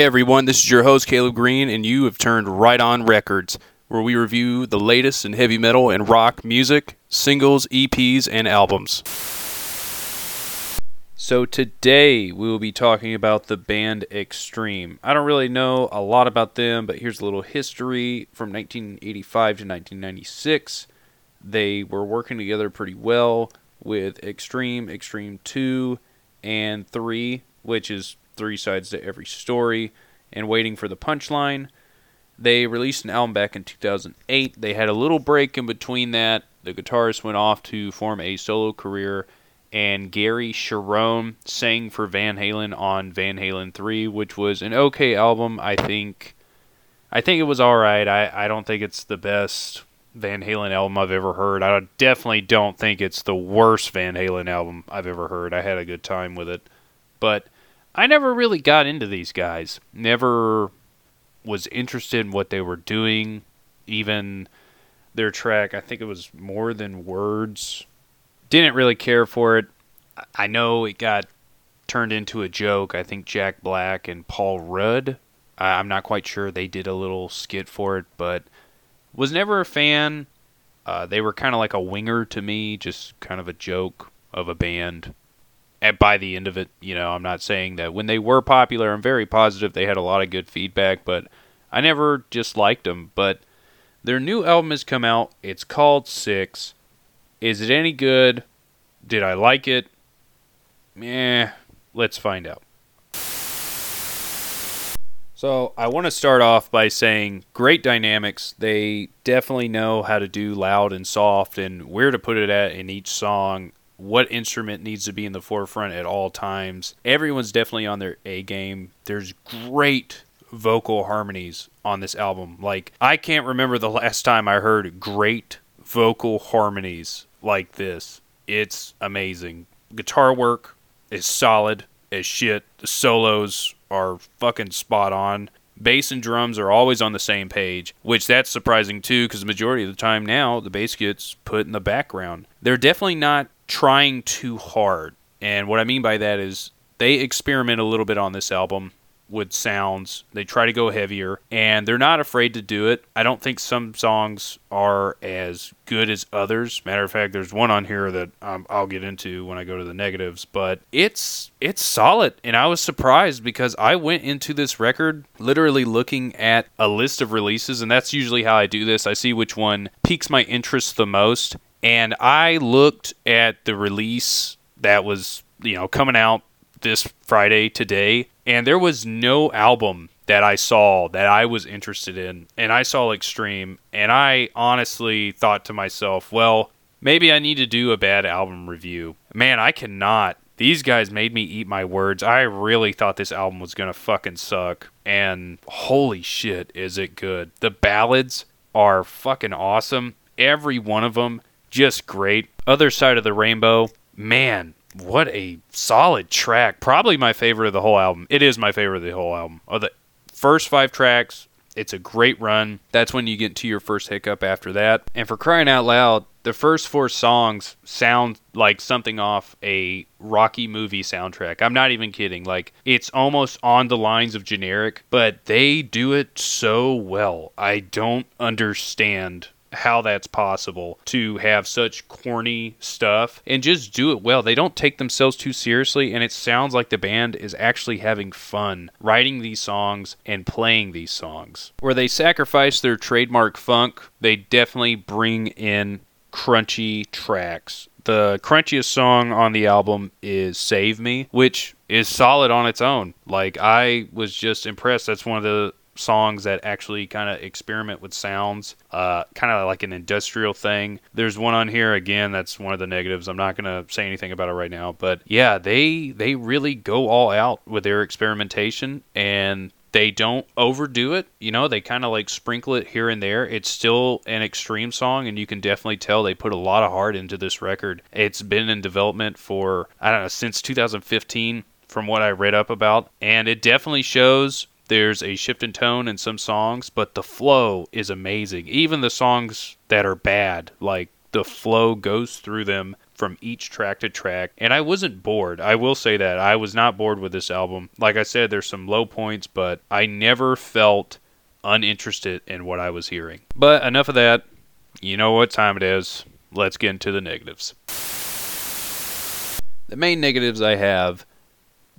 Hey everyone, this is your host Caleb Green, and you have turned right on records, where we review the latest in heavy metal and rock music, singles, EPs, and albums. So today we will be talking about the band Extreme. I don't really know a lot about them, but here's a little history from 1985 to 1996. They were working together pretty well with Extreme, Extreme 2, and 3, which is three sides to every story, and Waiting for the Punchline. They released an album back in 2008. They had a little break in between that. The guitarist went off to form a solo career and Gary Cherone sang for Van Halen on Van Halen 3, which was an okay album. I think I think it was all right. I, I don't think it's the best Van Halen album I've ever heard. I definitely don't think it's the worst Van Halen album I've ever heard. I had a good time with it. But I never really got into these guys. Never was interested in what they were doing. Even their track, I think it was More Than Words didn't really care for it. I know it got turned into a joke. I think Jack Black and Paul Rudd, I'm not quite sure, they did a little skit for it, but was never a fan. Uh, they were kind of like a Winger to me, just kind of a joke of a band. And by the end of it, you know, I'm not saying that when they were popular, I'm very positive they had a lot of good feedback, but I never just liked them. But their new album has come out. It's called Six. Is it any good? Did I like it? Eh, let's find out. So, I want to start off by saying great dynamics. They definitely know how to do loud and soft and where to put it at in each song, what instrument needs to be in the forefront at all times. Everyone's definitely on their A game. There's great vocal harmonies on this album. Like, I can't remember the last time I heard great vocal harmonies like this. It's amazing. Guitar work is solid as shit. The solos are fucking spot on. Bass and drums are always on the same page, which that's surprising too because the majority of the time now the bass gets put in the background. They're definitely not trying too hard. And what I mean by that is they experiment a little bit on this album with sounds. They try to go heavier, and they're not afraid to do it. I don't think some songs are as good as others. Matter of fact, there's one on here that um, I'll get into when I go to the negatives, but it's it's solid, and I was surprised because I went into this record literally looking at a list of releases, and that's usually how I do this. I see which one piques my interest the most, and I looked at the release that was you know coming out this Friday today, and there was no album that I saw that I was interested in. And I saw Extreme, and I honestly thought to myself, well, maybe I need to do a bad album review. Man, I cannot. These guys made me eat my words. I really thought this album was going to fucking suck. And holy shit, is it good. The ballads are fucking awesome. Every one of them just great. Other Side of the Rainbow, man, what a solid track. Probably my favorite of the whole album. It is my favorite of the whole album. Of the first five tracks, it's a great run. That's when you get to your first hiccup after that. And for crying out loud, the first four songs sound like something off a Rocky movie soundtrack. I'm not even kidding. Like, it's almost on the lines of generic, but they do it so well. I don't understand how that's possible to have such corny stuff and just do it well. They don't take themselves too seriously, and it sounds like the band is actually having fun writing these songs and playing these songs. Where they sacrifice their trademark funk, they definitely bring in crunchy tracks. The crunchiest song on the album is Save Me, which is solid on its own. Like, I was just impressed. That's one of the songs that actually kind of experiment with sounds, uh, kind of like an industrial thing. There's one on here again that's one of the negatives. I'm not gonna say anything about it right now, but yeah, they they really go all out with their experimentation and they don't overdo it. You know, they kind of like sprinkle it here and there. It's still an extreme song, and you can definitely tell they put a lot of heart into this record. It's been in development for, I don't know, since 2015, from what I read up about. And it definitely shows there's a shift in tone in some songs, but the flow is amazing. Even the songs that are bad, like the flow goes through them from each track to track, and I wasn't bored. I will say that. I was not bored with this album. Like I said, there's some low points, but I never felt uninterested in what I was hearing. But enough of that. You know what time it is. Let's get into the negatives. The main negatives I have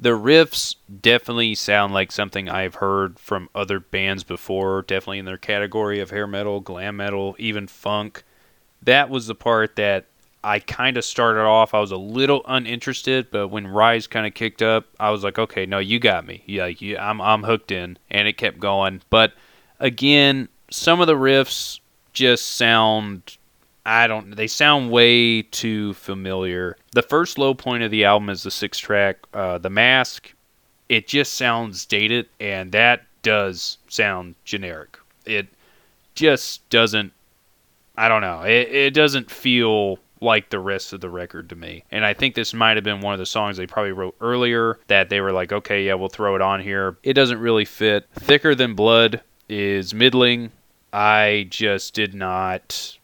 the riffs definitely sound like something I've heard from other bands before, definitely in their category of hair metal, glam metal, even funk. That was the part that I kind of started off. I was a little uninterested, but when Rise kind of kicked up, I was like, okay, no, you got me. Yeah, you, I'm I'm hooked in, and it kept going. But again, some of the riffs just sound I don't. They sound way too familiar. The first low point of the album is the sixth track, uh, "The Mask." It just sounds dated, and that does sound generic. It just doesn't. I don't know. It, it doesn't feel like the rest of the record to me. And I think this might have been one of the songs they probably wrote earlier that they were like, okay, yeah, we'll throw it on here. It doesn't really fit. Thicker Than Blood is middling. I just did not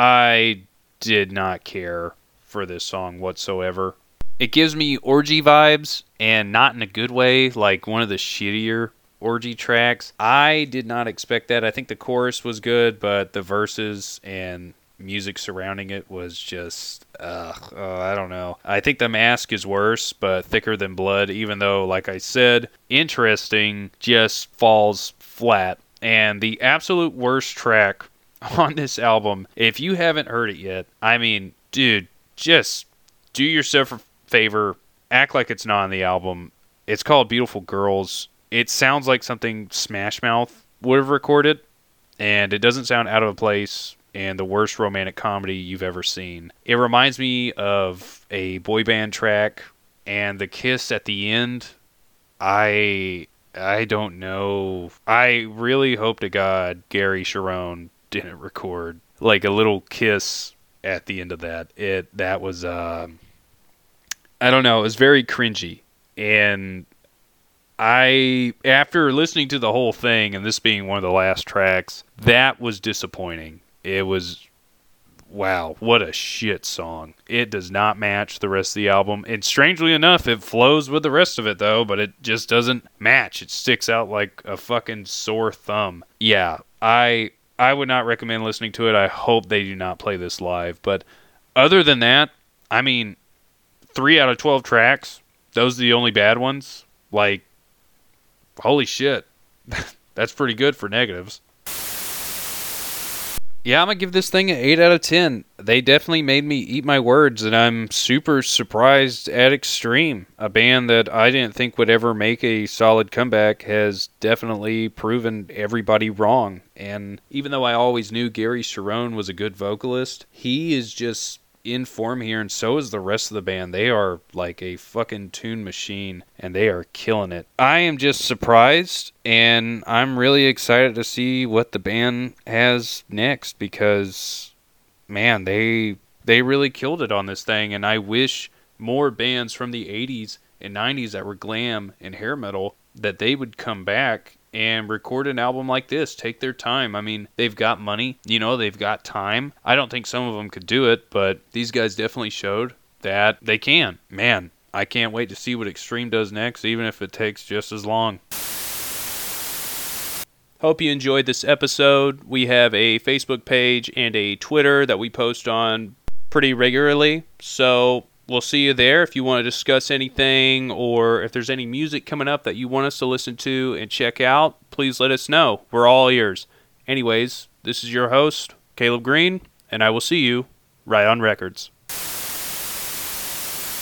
I did not care for this song whatsoever. It gives me Orgy vibes, and not in a good way, like one of the shittier Orgy tracks. I did not expect that. I think the chorus was good, but the verses and music surrounding it was just uh, I don't know. I think the mask is worse, but thicker than blood. Even though, like I said, interesting just falls flat. And the absolute worst track on this album. If you haven't heard it yet, I mean, dude, just do yourself a favor, act like it's not on the album. It's called Beautiful Girls. It sounds like something Smash Mouth would have recorded, and it doesn't sound out of place and the worst romantic comedy you've ever seen. It reminds me of a boy band track and the kiss at the end. I I don't know. I really hope to God Gary Cherone didn't record like a little kiss at the end of that. It that was uh, I don't know, it was very cringy. And I after listening to the whole thing and this being one of the last tracks, that was disappointing. It was wow, what a shit song. It does not match the rest of the album. And strangely enough, it flows with the rest of it though, but it just doesn't match. It sticks out like a fucking sore thumb. Yeah, I I would not recommend listening to it. I hope they do not play this live. But other than that, I mean, three out of 12 tracks, those are the only bad ones. Like, holy shit. That's pretty good for negatives. Yeah, I'm to give this thing an 8 out of 10. They definitely made me eat my words, and I'm super surprised at Extreme. A band that I didn't think would ever make a solid comeback has definitely proven everybody wrong. And even though I always knew Gary Cherone was a good vocalist, he is just in form here, and so is the rest of the band. They are like a fucking tune machine, and they are killing it. I am just surprised, and I'm really excited to see what the band has next because, man, they they really killed it on this thing, and I wish more bands from the 80s and 90s that were glam and hair metal that they would come back and record an album like this. Take their time. I mean, they've got money, you know, they've got time. I don't think some of them could do it, but these guys definitely showed that they can. Man, I can't wait to see what Extreme does next, even if it takes just as long. Hope you enjoyed this episode. We have a Facebook page and a Twitter that we post on pretty regularly. So we'll see you there. If you want to discuss anything or if there's any music coming up that you want us to listen to and check out please let us know. We're all ears. Anyways this is your host caleb green and i will see you right on records